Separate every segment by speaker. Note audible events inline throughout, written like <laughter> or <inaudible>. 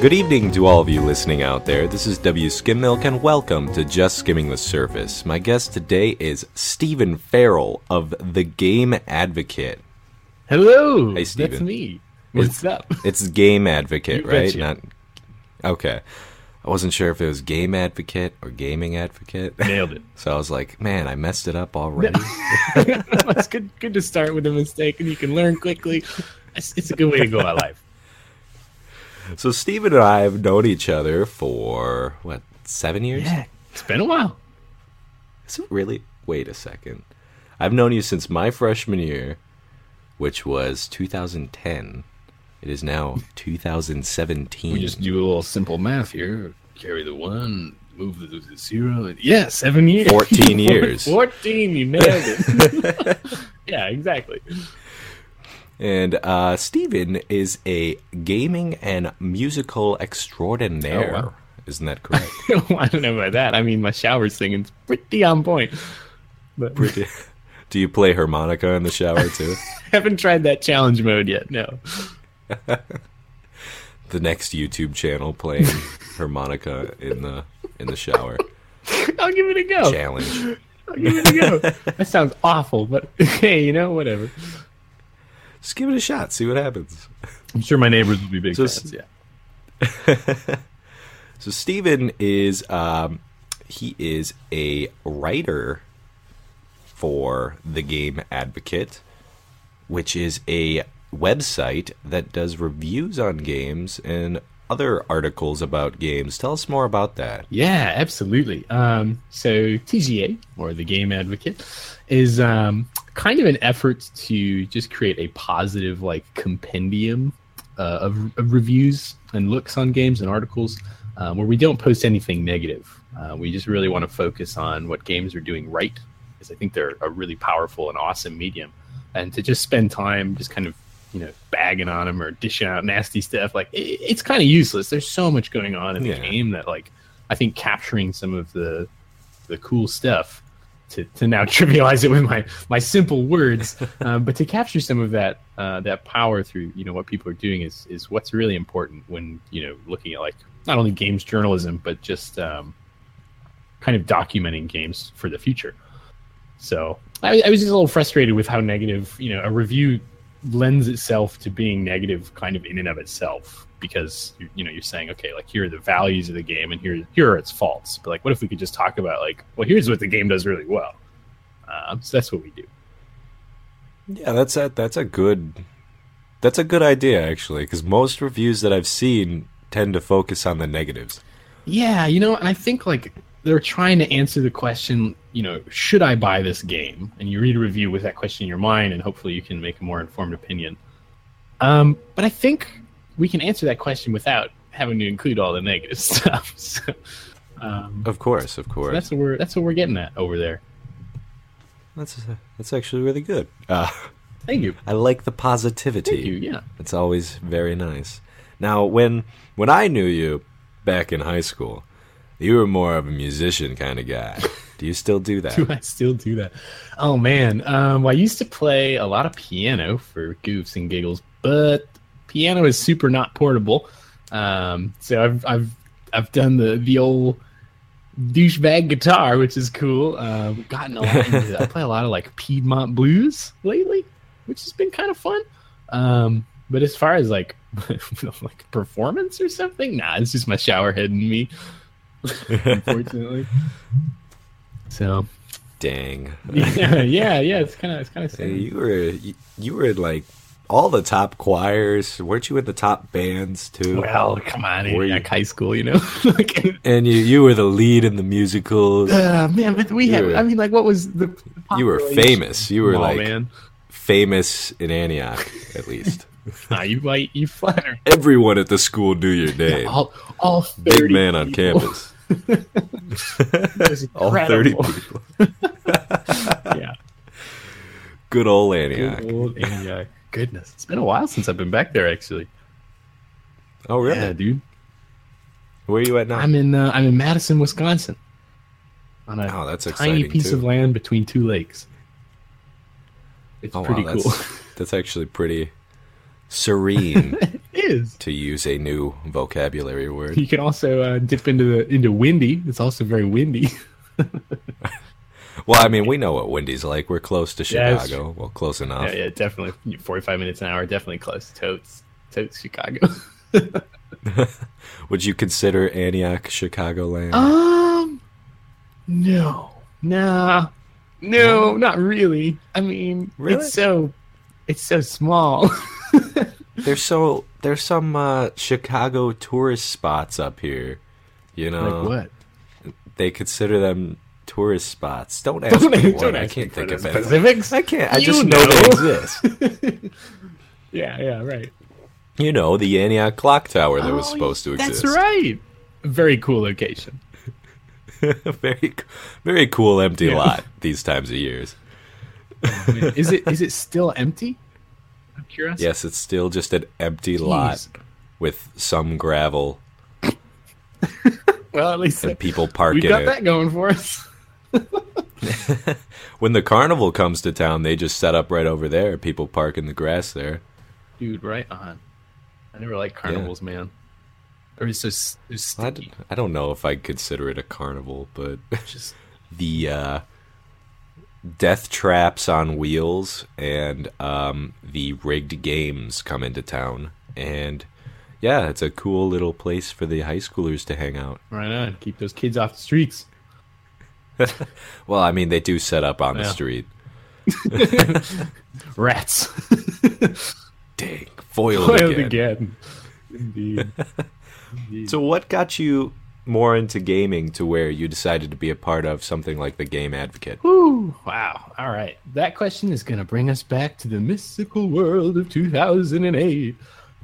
Speaker 1: Good evening to all of you listening out there. This is W Skim Milk, and welcome to Just Skimming the Surface. My guest today is Stephen Farrell of The Game Advocate.
Speaker 2: Hello,
Speaker 1: Hey, Steven.
Speaker 2: that's me. What's up? <laughs>
Speaker 1: It's Game Advocate, right?
Speaker 2: betcha.
Speaker 1: Not okay. I wasn't sure if it was Game Advocate or Gaming Advocate.
Speaker 2: Nailed it. <laughs>
Speaker 1: So I was like, man, I messed it up already. <laughs>
Speaker 2: it's good. Good to start with a mistake, and you can learn quickly. It's, it's a good way to go about life.
Speaker 1: So Stephen and I have known each other for what seven years?
Speaker 2: Yeah, it's been a while.
Speaker 1: Is it really? Wait a second. I've known you since my freshman year, which was 2010. It is now 2017.
Speaker 2: We just do a little simple math here. Carry the one, move the, the zero. and- Yeah, seven years.
Speaker 1: 14 <laughs> years.
Speaker 2: Fourteen. You nailed it. <laughs> yeah, exactly.
Speaker 1: And uh, Steven is a gaming and musical extraordinaire.
Speaker 2: Oh, wow.
Speaker 1: Isn't that correct? <laughs>
Speaker 2: I don't know about that. I mean, my shower singing's pretty on point. But <laughs>
Speaker 1: Do you play harmonica in the shower too? <laughs>
Speaker 2: haven't tried that challenge mode yet. No.
Speaker 1: the next YouTube channel playing harmonica in the in the shower
Speaker 2: I'll give it a go.
Speaker 1: challenge.
Speaker 2: I'll give it a go. that sounds awful, but hey, you know, whatever.
Speaker 1: Just give it a shot. See what happens.
Speaker 2: I'm sure my neighbors will be big
Speaker 1: So
Speaker 2: fans. Yeah. <laughs>
Speaker 1: So Steven is um, he is a writer for the Game Advocate, which is a website that does reviews on games and other articles about games. Tell us more about that.
Speaker 2: Yeah, absolutely. Um, so TGA or the Game Advocate is um, kind of an effort to just create a positive like compendium uh, of, of reviews and looks on games and articles um, where we don't post anything negative. Uh, we just really want to focus on what games are doing right because I think they're a really powerful and awesome medium. And to just spend time just kind of you know bagging on them or dishing out nasty stuff like it, it's kind of useless. There's so much going on in the
Speaker 1: Yeah.
Speaker 2: game that like I think capturing some of the the cool stuff to, to now <laughs> trivialize it with my my simple words, <laughs> um, but to capture some of that uh, that power through you know what people are doing is is what's really important when you know looking at like not only games journalism but just um, kind of documenting games for the future. So I, I was just a little frustrated with how negative you know a review lends itself to being negative kind of in and of itself because you, you know you're saying okay like here are the values of the game and here here are its faults. But like what if we could just talk about like well here's what the game does really well. Um, so that's what we do.
Speaker 1: Yeah, that's a that's a good that's a good idea actually because most reviews that I've seen tend to focus on the negatives.
Speaker 2: yeah you know and i think like they're trying to answer the question you know should i buy this game and you read a review with that question in your mind and hopefully you can make a more informed opinion um, but i think we can answer that question without having to include all the negative <laughs> stuff so, um,
Speaker 1: Of course, of course.
Speaker 2: that's what we're that's what we're getting at over there
Speaker 1: That's that's actually really good. Uh,
Speaker 2: thank you
Speaker 1: I like the positivity.
Speaker 2: thank you yeah
Speaker 1: It's always very nice. Now, when when I knew you back in high school, you were more of a musician kind of guy. Do you still do that? <laughs>
Speaker 2: Do I still do that? Oh man, um, well, I used to play a lot of piano for goofs and giggles, but piano is super not portable. Um, so I've I've I've done the the old douchebag guitar, which is cool. Uh, we've gotten a lot into I play a lot of like Piedmont blues lately, which has been kind of fun. Um, but as far as like <laughs> like performance or something, nah, it's just my shower head and me. <laughs> Unfortunately. So
Speaker 1: Dang.
Speaker 2: yeah, <laughs> yeah, yeah. It's kind of it's kind of sad.
Speaker 1: you were you, you were like all the top choirs. Weren't you in the top bands too?
Speaker 2: Well, come on,
Speaker 1: Were
Speaker 2: in
Speaker 1: you-
Speaker 2: like high school, you know. <laughs>
Speaker 1: and you you were the lead in the musicals.
Speaker 2: uh, man, but we
Speaker 1: You
Speaker 2: had.
Speaker 1: were-
Speaker 2: I mean, like, what was the? the
Speaker 1: You were famous. You were
Speaker 2: on,
Speaker 1: like
Speaker 2: man.
Speaker 1: famous in Antioch, at least.
Speaker 2: Nah, you might you flatter.
Speaker 1: Everyone at the school knew your name.
Speaker 2: All all
Speaker 1: Big
Speaker 2: 30
Speaker 1: man on campus. <laughs> All thirty people. <laughs>
Speaker 2: yeah.
Speaker 1: Good old Antioch.
Speaker 2: Good old Antioch. Goodness, it's been a while since I've been back there. Actually,
Speaker 1: Oh really?
Speaker 2: yeah, dude.
Speaker 1: Where are you at now?
Speaker 2: I'm in uh, I'm in Madison, Wisconsin, on a
Speaker 1: Oh, that's
Speaker 2: tiny piece
Speaker 1: too.
Speaker 2: of land between two lakes. It's
Speaker 1: oh
Speaker 2: pretty
Speaker 1: wow,
Speaker 2: cool.
Speaker 1: that's <laughs> that's actually pretty serene.
Speaker 2: Is.
Speaker 1: to use a new vocabulary word.
Speaker 2: You can also uh, dip into the into windy. It's also very windy. <laughs>
Speaker 1: Well, I mean, we know what windy's like. We're close to
Speaker 2: Yeah,
Speaker 1: Chicago. well, close enough.
Speaker 2: yeah, yeah, definitely. Forty five minutes an hour, definitely close. Totes, totes, Chicago. <laughs> <laughs>
Speaker 1: Would you consider Antioch Chicagoland?
Speaker 2: um, no, nah, no, not really. I mean,
Speaker 1: Really?
Speaker 2: it's so, it's so small.
Speaker 1: They're so there's some uh, Chicago tourist spots up here. You know,
Speaker 2: like what?
Speaker 1: they consider them tourist spots. Don't <laughs> ask
Speaker 2: Don't,
Speaker 1: me
Speaker 2: don't
Speaker 1: what. I can't
Speaker 2: for
Speaker 1: think of it.
Speaker 2: specifics.
Speaker 1: I can't. I
Speaker 2: You
Speaker 1: just know,
Speaker 2: know.
Speaker 1: they exist. <laughs>
Speaker 2: Yeah, yeah, right.
Speaker 1: You know, the Antioch clock tower that was
Speaker 2: Oh,
Speaker 1: supposed to exist.
Speaker 2: That's right. Very cool location. <laughs>
Speaker 1: very, very cool empty
Speaker 2: Yeah.
Speaker 1: lot these times of years.
Speaker 2: is it is it still empty?
Speaker 1: Yes, it's still just an empty lot with some gravel
Speaker 2: Well, at least
Speaker 1: and people park
Speaker 2: we
Speaker 1: in
Speaker 2: got
Speaker 1: it.
Speaker 2: that going for us. <laughs>
Speaker 1: When the carnival comes to town, they just set up right over there. People park in the grass there.
Speaker 2: Dude, right on. I never like carnivals, man. Or it's just it's
Speaker 1: I, d- I don't know if I'd consider it a carnival, but
Speaker 2: just <laughs>
Speaker 1: the uh, death traps on wheels and um, the rigged games come into town, and yeah, it's a cool little place for the high schoolers to hang out.
Speaker 2: right on. Keep those kids off the streets. <laughs>
Speaker 1: Well, I mean, they do set up on the street. <laughs>
Speaker 2: Rats. <laughs>
Speaker 1: Dang, foiled,
Speaker 2: Foiled
Speaker 1: again.
Speaker 2: again. Indeed. Indeed.
Speaker 1: So, what got you more into gaming to where you decided to be a part of something like the Game Advocate?
Speaker 2: Whew, wow. All right. That question is going to bring us back to the mystical world of 2008.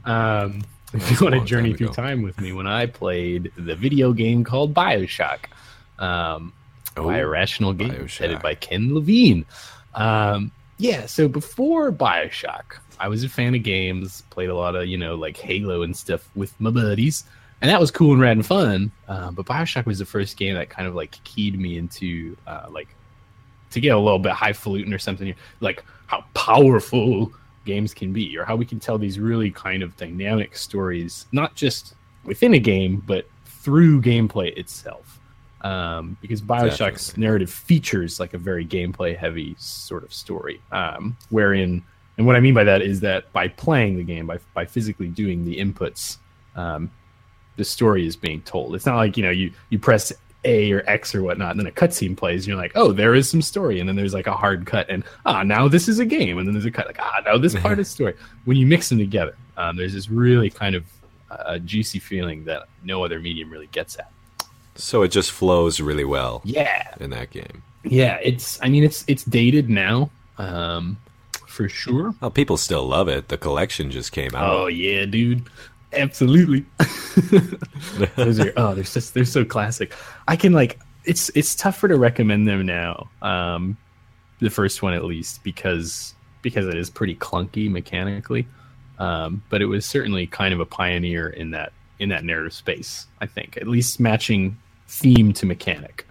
Speaker 2: Um, <laughs> if you want to journey through time with me, when I played the video game called Bioshock um,
Speaker 1: Oh,
Speaker 2: by Irrational Games,
Speaker 1: Bioshock.
Speaker 2: headed by Ken Levine. Um, yeah, so before Bioshock, I was a fan of games, played a lot of, you know, like Halo and stuff with my buddies. And that was cool and rad and fun. Uh, but Bioshock was the first game that kind of like keyed me into uh, like to get a little bit highfalutin or something, like how powerful games can be, or how we can tell these really kind of dynamic stories, not just within a game, but through gameplay itself. Um, because Bioshock's
Speaker 1: Definitely.
Speaker 2: narrative features like a very gameplay heavy sort of story, um, wherein, and what I mean by that is that by playing the game, by, by physically doing the inputs, um, the story is being told. It's not like you know you you press A or X or whatnot, and then a cutscene plays. And you're like, oh, there is some story, and then there's like a hard cut, and ah, now this is a game, and then there's a cut, like ah, now this part is <laughs> story. When you mix them together, um, there's this really kind of uh, juicy feeling that no other medium really gets at.
Speaker 1: So it just flows really well
Speaker 2: Yeah,
Speaker 1: in that game.
Speaker 2: yeah. It's I mean it's it's dated now, um, for sure.
Speaker 1: Well, people still love it. The collection just came out.
Speaker 2: Oh yeah, dude. Absolutely. <laughs> Those are oh, they're just they're so classic. I can like it's it's tougher to recommend them now. Um the first one at least because because it is pretty clunky mechanically. Um but it was certainly kind of a pioneer in that in that narrative space, I think. At least matching theme to mechanic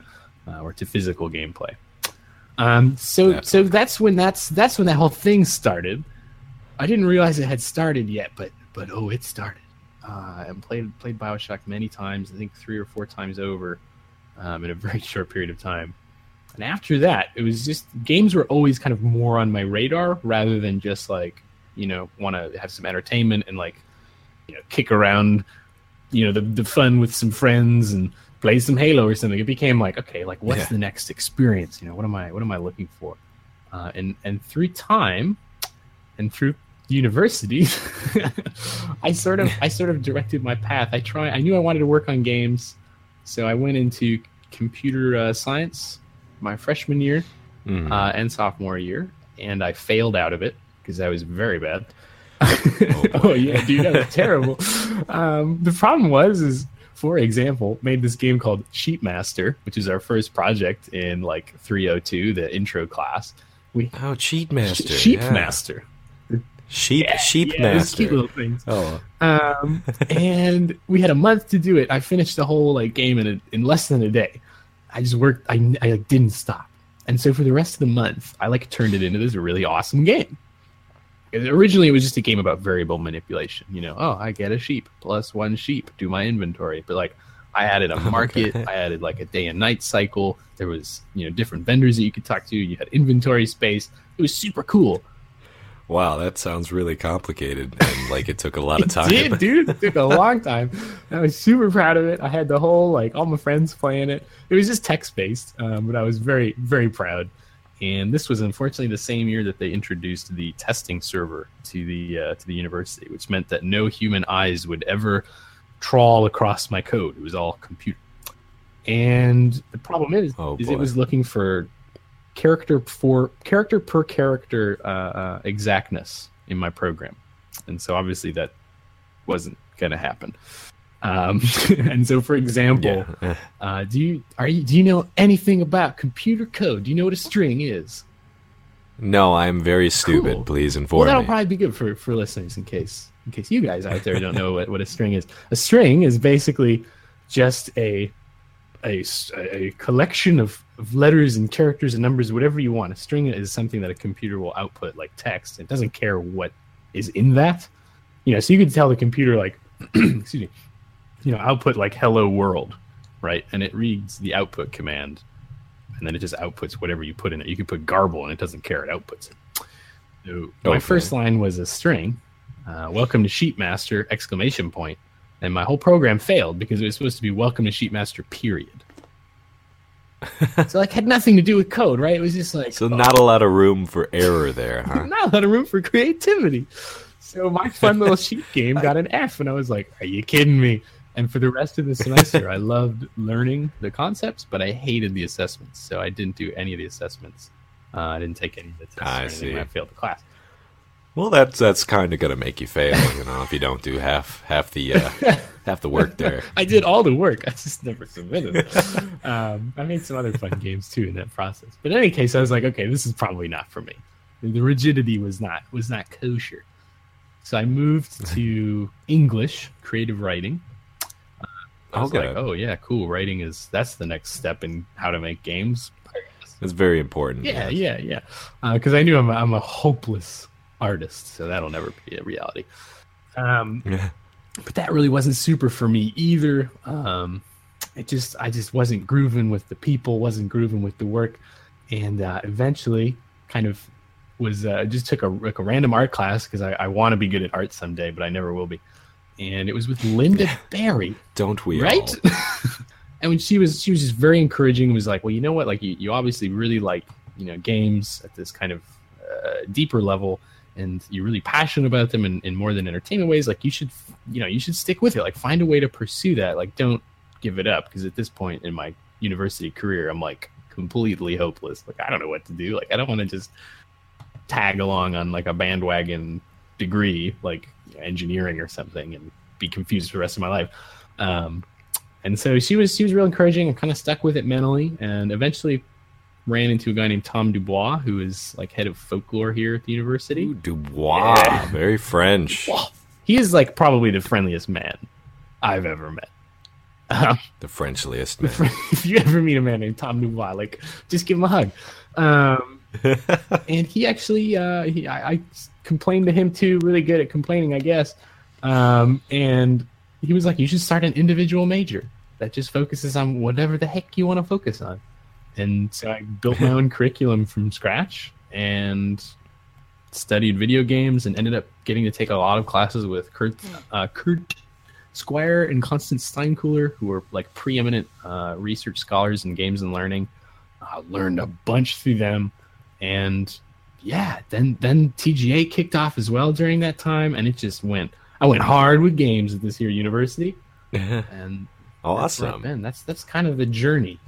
Speaker 2: uh, or to physical gameplay. Um so so
Speaker 1: Definitely.
Speaker 2: that's when that's that's when that whole thing started. I didn't realize it had started yet, but but oh, it started. Uh, and played played Bioshock many times. I think three or four times over, um, in a <laughs> very short period of time. And after that, it was just games were always kind of more on my radar rather than just like you know want to have some entertainment and like you know kick around, you know the the fun with some friends and play some Halo or something. It became like okay, like what's
Speaker 1: Yeah.
Speaker 2: the next experience? You know what am I what am I looking for? Uh, and and through time and through university <laughs> i sort of i sort of <laughs> directed my path i try i knew i wanted to work on games so i went into computer uh, science my freshman year
Speaker 1: Mhm.
Speaker 2: uh, and sophomore year and i failed out of it because i was very bad <laughs>
Speaker 1: boy.
Speaker 2: oh yeah dude that was terrible um, the problem was is for example made this game called sheep master which is our first project in like 302 the intro class we
Speaker 1: oh, Cheat Master.
Speaker 2: Sheep
Speaker 1: yeah.
Speaker 2: master
Speaker 1: Sheep, Sheep
Speaker 2: yeah, those cute little things
Speaker 1: Oh,
Speaker 2: um, <laughs> and we had a month to do it. I finished the whole like game in a, in less than a day. I just worked. I I like, didn't stop, and so for the rest of the month, I like turned it into this really awesome game. originally it was just a game about variable manipulation. You know, oh, I get a sheep plus one sheep, do my inventory. But like, I added a <laughs> market, I added like a day and night cycle. There was you know different vendors that you could talk to. You had inventory space. It was super cool.
Speaker 1: Wow, that sounds really complicated and like it took a lot of <laughs>
Speaker 2: It
Speaker 1: time.
Speaker 2: did, dude. It took a long time. I was super proud of it. I had the whole like all my friends playing it. It was just text based, um, but I was very very proud. And this was unfortunately the same year that they introduced the testing server to the uh, to the university, which meant that no human eyes would ever trawl across my code. It was all computer. And the problem is,
Speaker 1: Oh,
Speaker 2: is it was looking for character for character per character uh, uh, exactness in my program, and so obviously that wasn't going to happen. Um, <laughs> and so, for example,
Speaker 1: Yeah.
Speaker 2: uh, do you are you do you know anything about computer code? Do you know what a string is?
Speaker 1: No, I'm very stupid.
Speaker 2: Cool.
Speaker 1: Please
Speaker 2: Well,
Speaker 1: inform
Speaker 2: that'll
Speaker 1: me.
Speaker 2: probably be good for for listeners in case in case you guys out there don't know <laughs> what, what a string is. A string is basically just a a, a collection of, of letters and characters and numbers, whatever you want. A string is something that a computer will output like text. It doesn't care what is in that. You know, so you could tell the computer like, <clears throat> excuse me, you know, output like "hello world," right? And it reads the output command, and then it just outputs whatever you put in it. You can put garble, and it doesn't care; it outputs it. So my first line was a string. Uh, welcome to Sheepmaster! Exclamation point, and my whole program failed because it was supposed to be welcome to Sheepmaster. Period. <laughs> so like had nothing to do with code, right? It was just like
Speaker 1: So not a lot of room for error there, huh? <laughs>
Speaker 2: not a lot of room for creativity. So my fun little <laughs> sheet game got an F, and I was like, "Are you kidding me?" And for the rest of the semester, I loved learning the concepts, but I hated the assessments. So I didn't do any of the assessments. Uh, I didn't take any of the tests
Speaker 1: I see.
Speaker 2: I failed the class.
Speaker 1: Well, that's that's kind of gonna make you fail, you know, if you don't do half half the uh, <laughs> half the work there.
Speaker 2: I did all the work. <laughs> I just never submitted. um, I made some other fun games too in that process. But in any case, I was like, okay, this is probably not for me. The rigidity was not was not kosher. So I moved <laughs> to English creative writing. I was
Speaker 1: Okay.
Speaker 2: like, oh yeah, cool. Writing is that's the next step in how to make games.
Speaker 1: It's very important.
Speaker 2: Yeah, yeah, yeah. Because I knew I'm a, I'm a hopeless artist, so that'll never be a reality. Um, <laughs>
Speaker 1: yeah.
Speaker 2: but that really wasn't super for me either. Um, it just I just wasn't grooving with the people, wasn't grooving with the work, and uh, eventually kind of was uh, just took a like a random art class because I, I want to be good at art someday, but I never will be. And it was with Lynda <laughs> Barry,
Speaker 1: Don't we
Speaker 2: right? <laughs> and when she was she was just very encouraging and was like, well, you know what? Like you, you obviously really like you know games at this kind of uh, deeper level and you're really passionate about them in, in more than entertainment ways like you should you know you should stick with it. Like find a way to pursue that. Like don't give it up because at this point in my university career i'm like completely hopeless. Like i don't know what to do. Like i don't want to just tag along on like a bandwagon degree like engineering or something and be confused for the rest of my life. Um, and so she was she was real encouraging. And kind of stuck with it mentally and eventually ran into a guy named tom dubois who is like head of folklore here at the university
Speaker 1: Ooh, Dubois,
Speaker 2: Yeah.
Speaker 1: very French.
Speaker 2: he is like probably the friendliest man I've ever met. Um,
Speaker 1: The Frenchliest man. <laughs>
Speaker 2: if you ever meet a man named Tom Dubois, like just give him a hug. Um, <laughs> and he actually, uh, he, I, I complained to him too, really good at complaining, I guess. Um, and he was like, "You should start an individual major that just focuses on whatever the heck you want to focus on." And so I built my own curriculum from scratch and studied video games and ended up getting to take a lot of classes with Kurt, uh, Kurt Squire and Constance Steinkuehler, who were like preeminent uh, research scholars in games and learning. I learned a bunch through them, and yeah, then then TGA kicked off as well during that time, and it just went. I went hard with games at this here university, <laughs> and that's where I've
Speaker 1: awesome.
Speaker 2: been. That's that's kind of the journey.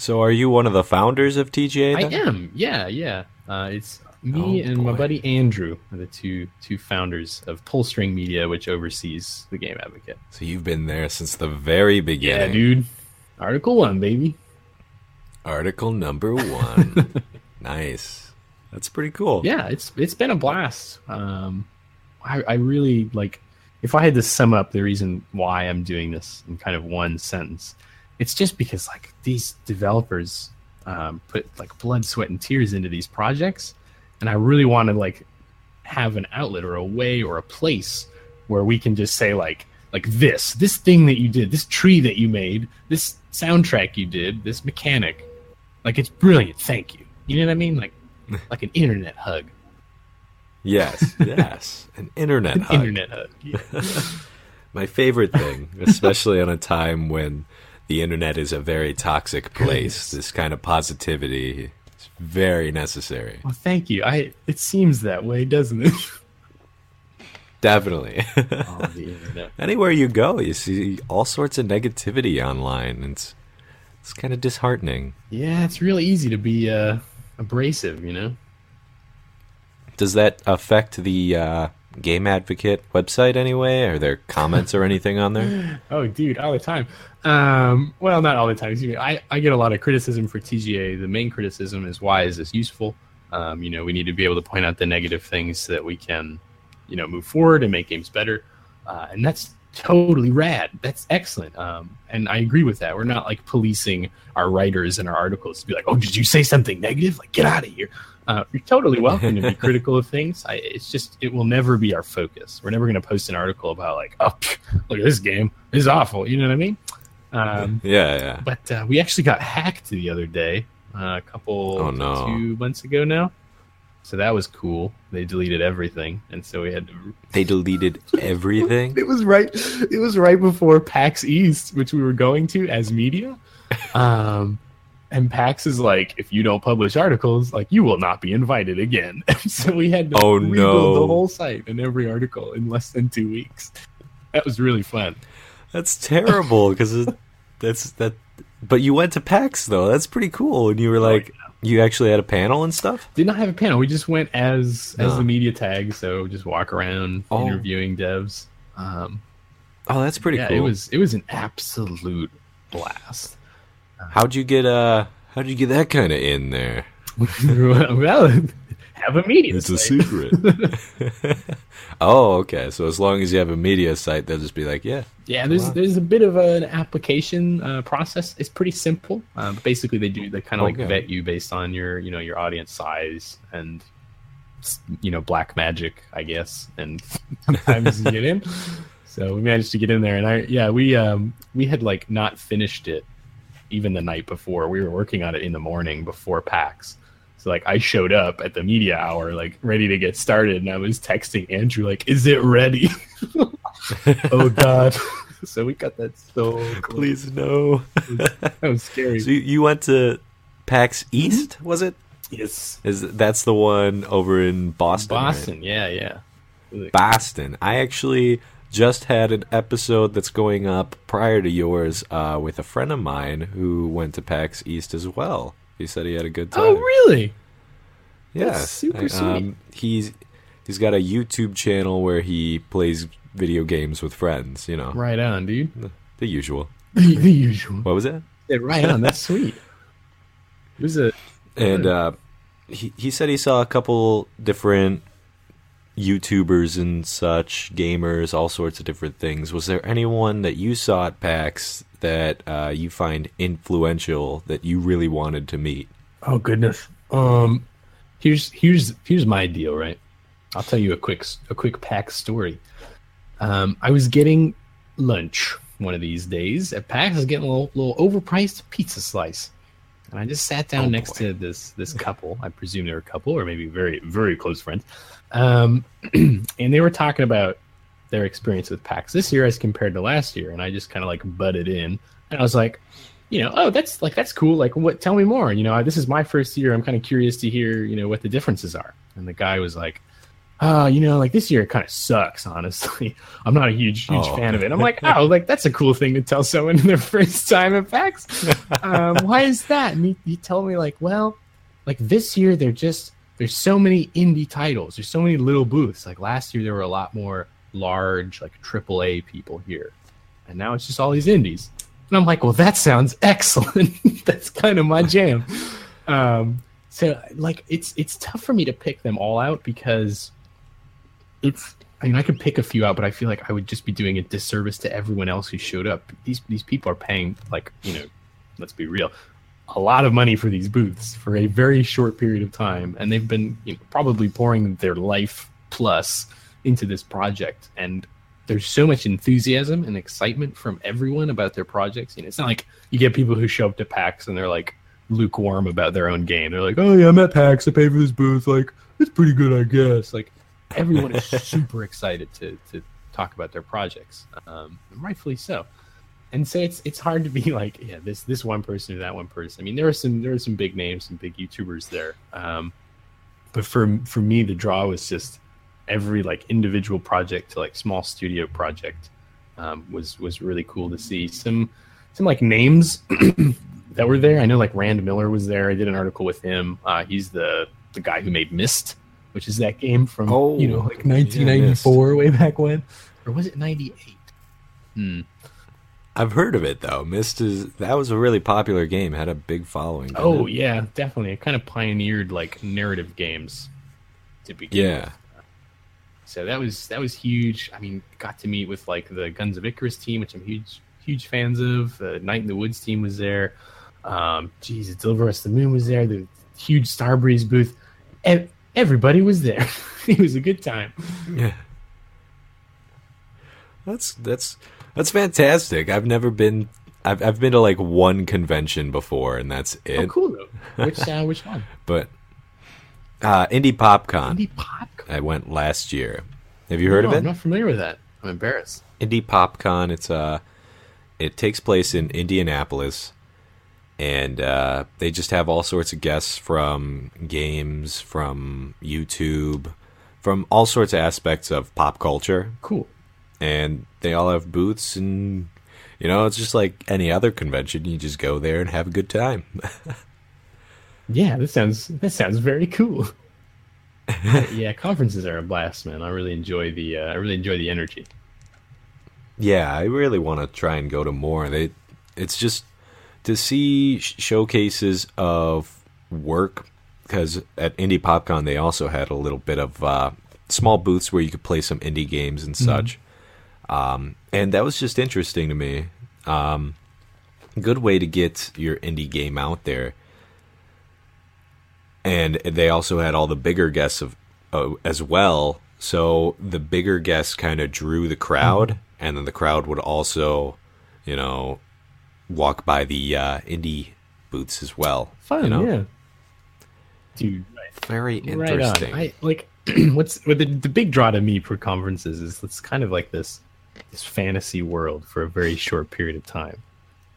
Speaker 1: So, are you one of the founders of TGA?
Speaker 2: I am. Yeah, yeah. Uh, it's me
Speaker 1: Oh,
Speaker 2: and my buddy Andrew are the two two founders of Pullstring Media, which oversees the Game Advocate.
Speaker 1: So you've been there since the very beginning, Yeah,
Speaker 2: dude. Article one, baby.
Speaker 1: Article number <laughs> one. nice. That's pretty cool.
Speaker 2: Yeah, it's it's been a blast. Um, I, I really like. If I had to sum up the reason why I'm doing this in kind of one sentence, it's just because like these developers um, put like blood, sweat, and tears into these projects, and I really want to like have an outlet or a way or a place where we can just say like like this this thing that you did this tree that you made this soundtrack you did this mechanic like it's brilliant thank you you know what i mean like <laughs> like an internet hug
Speaker 1: Yes, yes, an internet <laughs>
Speaker 2: an
Speaker 1: hug.
Speaker 2: internet hug yeah. <laughs>
Speaker 1: My favorite thing, especially on a time when the internet is a very toxic place.
Speaker 2: Goodness.
Speaker 1: This kind of positivity is very necessary.
Speaker 2: well thank you i it seems that way doesn't it <laughs>
Speaker 1: Definitely.
Speaker 2: oh the internet <laughs>
Speaker 1: Anywhere you go, you see all sorts of negativity online. It's it's kind of disheartening.
Speaker 2: yeah it's really easy to be uh abrasive you know
Speaker 1: Does that affect the uh, Game Advocate website anyway? Are there comments or anything on there? <laughs>
Speaker 2: Oh, dude, all the time. Um, well, not all the time. Me. I, I get a lot of criticism for TGA. The main criticism is why is this useful? Um, you know, we need to be able to point out the negative things so that we can, you know, move forward and make games better. Uh, and that's totally rad. That's excellent. Um, and I agree with that. We're not like policing our writers and our articles to be like, oh, did you say something negative? Like, get out of here. Uh, you're totally welcome to be <laughs> critical of things. I, it's just it will never be our focus. We're never going to post an article about like, oh, pff, look at this game. It's awful. You know what I mean? Um,
Speaker 1: Yeah, yeah.
Speaker 2: but uh, we actually got hacked the other day, uh, a couple
Speaker 1: Oh, no.
Speaker 2: two months ago now. So that was cool. They deleted everything, and so we had to.
Speaker 1: They deleted everything. <laughs>
Speaker 2: It was right. It was right before PAX East, which we were going to as media. <laughs> Um, and PAX is like, if you don't publish articles, like you will not be invited again. <laughs> so we had to
Speaker 1: Oh,
Speaker 2: rebuild
Speaker 1: no.
Speaker 2: the whole site and every article in less than two weeks. That was really fun.
Speaker 1: That's terrible because <laughs> that's that. But you went to PAX though. That's pretty cool. And you were like, you actually had a panel and stuff.
Speaker 2: Did not have a panel. We just went as as the media tag, so just walk around
Speaker 1: Oh.
Speaker 2: interviewing devs. Um,
Speaker 1: Oh, that's pretty
Speaker 2: yeah,
Speaker 1: cool.
Speaker 2: it was it was an absolute blast.
Speaker 1: How'd you get uh? How'd you get that kind of in there? <laughs>
Speaker 2: well, have a media.
Speaker 1: It's a secret. <laughs> oh, okay. So as long as you have a media site, they'll just be like, yeah.
Speaker 2: Yeah, there's
Speaker 1: Wow.
Speaker 2: there's a bit of an application uh, process. It's pretty simple. Uh, but basically, they do they kind of like vet you based on your you know your audience size and you know black magic, I guess. And <laughs> sometimes you get in. So we managed to get in there, and I yeah we um we had like not finished it even the night before. We were working on it in the morning before PAX. So like I showed up at the media hour, like ready to get started, and I was texting Andrew like, "Is it ready?" <laughs> oh God! <laughs> so we got that so close.
Speaker 1: Please no.
Speaker 2: That was scary.
Speaker 1: so you, you went to PAX East, mm-hmm. was it?
Speaker 2: yes,
Speaker 1: Is that's the one over in Boston? right?
Speaker 2: Boston. Yeah, yeah.
Speaker 1: Boston. I actually just had an episode that's going up prior to yours uh, with a friend of mine who went to PAX East as well. He said he had a good time.
Speaker 2: Oh, really?
Speaker 1: yeah,
Speaker 2: that's super sweet.
Speaker 1: um, he's he's got a YouTube channel where he plays video games with friends. You know,
Speaker 2: Right on, dude.
Speaker 1: the usual.
Speaker 2: The, <laughs> the usual.
Speaker 1: What was it?
Speaker 2: Yeah, right on. That's sweet. Who's It was a
Speaker 1: And uh, he he said he saw a couple different YouTubers and such, gamers, all sorts of different things. Was there anyone that you saw at PAX that uh, you find influential that you really wanted to meet?
Speaker 2: Oh goodness. Um, here's here's here's my deal, right? I'll tell you a quick a quick PAX story. Um, I was getting lunch one of these days at PAX. I was getting a little, little overpriced pizza slice, and I just sat down
Speaker 1: Oh,
Speaker 2: next
Speaker 1: boy.
Speaker 2: to this this couple. I presume they were a couple, or maybe very very close friends. Um, <clears throat> and they were talking about their experience with PAX this year as compared to last year, and I just kind of like butted in, and I was like, you know, oh, that's like that's cool. Like, what? Tell me more. You know, I, this is my first year. I'm kind of curious to hear, you know, what the differences are. And the guy was like, oh, you know, like this year it kind of sucks. Honestly, <laughs> I'm not a huge, huge
Speaker 1: Oh.
Speaker 2: fan of it. I'm <laughs> like, oh, like that's a cool thing to tell someone their <laughs> first time at PAX. um, why is that? And he, he told me like, well, like this year they're just there's so many indie titles. There's so many little booths. Like last year there were a lot more large like AAA people here, and now it's just all these indies. And I'm like, well, that sounds <laughs> excellent. That's kind of my jam. Um, so like, it's it's tough for me to pick them all out because it's. I mean, I could pick a few out, but I feel like I would just be doing a disservice to everyone else who showed up. These these people are paying like you know, let's be real, a lot of money for these booths for a very short period of time, and they've been you know, probably pouring their life plus into this project, and there's so much enthusiasm and excitement from everyone about their projects. You know, it's not like you get people who show up to PAX and they're like lukewarm about their own game. They're like, "Oh yeah, I'm at PAX. I pay for this booth. Like, it's pretty good, I guess." Like, everyone is <laughs> super excited to to talk about their projects, um, rightfully so. And so it's it's hard to be <laughs> like, yeah, this this one person or that one person. I mean, there are some there are some big names, some big YouTubers there. Um, but for for me, the draw was just every like individual project to like small studio project um, was was really cool to see. Some some like names <clears throat> that were there. I know like Rand Miller was there. I did an article with him. Uh, he's the the guy who made Myst, which is that game from
Speaker 1: Oh,
Speaker 2: you know like
Speaker 1: yeah,
Speaker 2: 1994 way back when, or was it 98? Hmm.
Speaker 1: I've heard of it though. Myst is that was a really popular game. Had a big following.
Speaker 2: Oh
Speaker 1: it?
Speaker 2: yeah, definitely. It kind of pioneered like narrative games to begin
Speaker 1: yeah.
Speaker 2: with. So that was that was huge. I mean, got to meet with like the Guns of Icarus team, which I'm huge huge fans of. The Night in the Woods team was there. Um, Jesus, Deliver Us the Moon was there. The huge Starbreeze booth. E- everybody was there. <laughs> it was a good time.
Speaker 1: Yeah. That's that's that's fantastic. I've never been. I've I've been to like one convention before, and that's it.
Speaker 2: Oh, cool though. <laughs> Which uh, which one?
Speaker 1: But uh, Indie PopCon.
Speaker 2: Indie PopCon.
Speaker 1: I went last year. Have you heard
Speaker 2: No,
Speaker 1: of it?
Speaker 2: I'm not familiar with that. I'm embarrassed.
Speaker 1: Indie PopCon. It's uh it takes place in Indianapolis, and uh, they just have all sorts of guests from games, from YouTube, from all sorts of aspects of pop culture,
Speaker 2: Cool.
Speaker 1: And they all have booths and. You know, it's just like any other convention. You just go there and have a good time. <laughs>
Speaker 2: Yeah, this sounds that sounds very cool. yeah, conferences are a blast, man. I really enjoy the uh, I really enjoy the energy.
Speaker 1: Yeah, I really want to try and go to more. They, it's just to see showcases of work because at Indie PopCon they also had a little bit of uh, small booths where you could play some indie games and such, um, and that was just interesting to me. Um, good way to get your indie game out there, and they also had all the bigger guests of uh, as well. So the bigger guests kind of drew the crowd, and then the crowd would also, you know, walk by the uh, indie booths as well.
Speaker 2: Fun,
Speaker 1: you know?
Speaker 2: yeah. Dude, right,
Speaker 1: Very interesting.
Speaker 2: on. I like <clears throat> what's what the, the big draw to me for conferences is it's kind of like this this fantasy world for a very short period of time.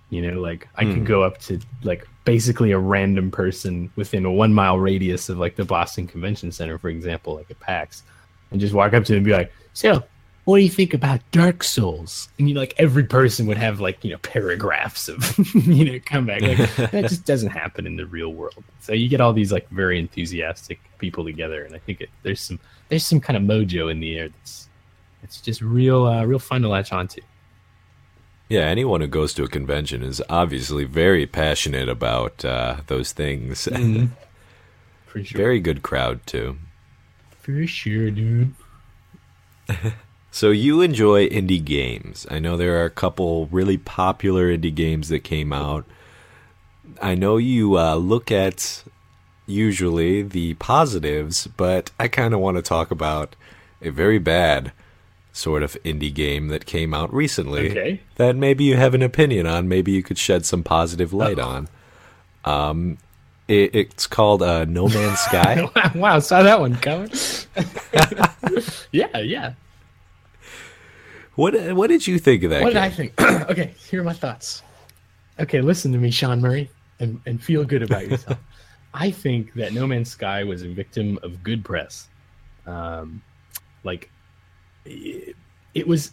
Speaker 2: You know, like I
Speaker 1: Hmm.
Speaker 2: could go up to like basically a random person within a one mile radius of like the Boston Convention Center, for example, like at PAX, and just walk up to them and be like, "So, what do you think about Dark Souls?" And you like every person would have like you know paragraphs of <laughs> you know comeback. Like, <laughs> that just doesn't happen in the real world. So you get all these like very enthusiastic people together, and I think it, there's some there's some kind of mojo in the air that's it's just real uh, real fun to latch onto.
Speaker 1: yeah, anyone who goes to a convention is obviously very passionate about uh, those things. <laughs>
Speaker 2: For sure.
Speaker 1: very good crowd too.
Speaker 2: For sure, dude. <laughs>
Speaker 1: So you enjoy indie games. I know there are a couple really popular indie games that came out. I know you uh, look at usually the positives, but I kind of want to talk about a very bad sort of indie game that came out recently
Speaker 2: Okay.
Speaker 1: that maybe you have an opinion on. Maybe you could shed some positive light
Speaker 2: Oh.
Speaker 1: on. Um, it, it's called uh, No Man's <laughs> Sky.
Speaker 2: wow, saw that one coming. <laughs> yeah, yeah.
Speaker 1: what what did you think of that?
Speaker 2: What did? I think? <clears throat> okay, here are my thoughts. Okay, listen to me, Sean Murray, and, and feel good about yourself. <laughs> I think that No Man's Sky was a victim of good press. Um, like, it, it was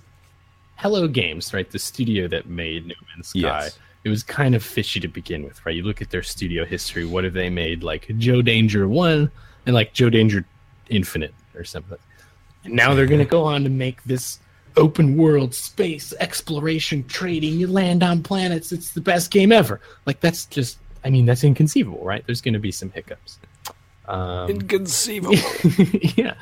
Speaker 2: Hello Games, right? The studio that made No Man's Sky.
Speaker 1: Yes.
Speaker 2: It was kind of fishy to begin with, right? You look at their studio history. What have they made? Like Joe Danger One and like Joe Danger Infinite or something. And now they're going to go on to make this open world space exploration trading. You land on planets. It's the best game ever. Like that's just, I mean, that's inconceivable, right? There's going to be some hiccups. Um,
Speaker 1: Inconceivable. <laughs>
Speaker 2: yeah.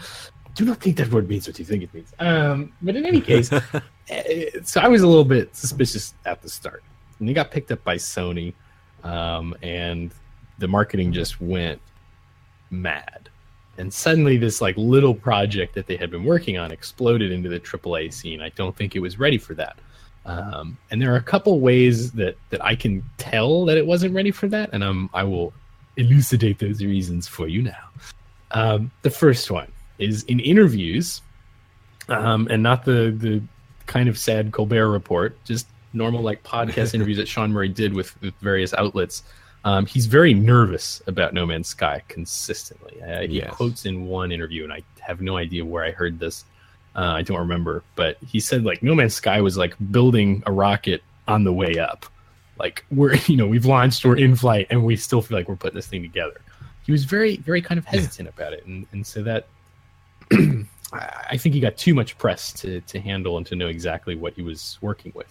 Speaker 2: Do not think that word means what you think it means. Um, but in any case, <laughs> eh, so I was a little bit suspicious at the start. And they got picked up by Sony, um, and the marketing just went mad. and suddenly this like little project that they had been working on exploded into the AAA scene. I don't think it was ready for that. Um, and there are a couple ways that that I can tell that it wasn't ready for that, and um, I will elucidate those reasons for you now. Um, the first one is in interviews, um, and not the the kind of sad Colbert report, just normal like podcast <laughs> interviews that Sean Murray did with, with various outlets. Um, he's very nervous about No Man's Sky consistently. Uh, he
Speaker 1: Yes.
Speaker 2: quotes in one interview, and I have no idea where I heard this. Uh, I don't remember, but he said like No Man's Sky was like building a rocket on the way up. Like we're <laughs> you know we've launched, we're in flight, and we still feel like we're putting this thing together. He was very very kind of hesitant about it, and and so that I think he got too much press to to handle and to know exactly what he was working with.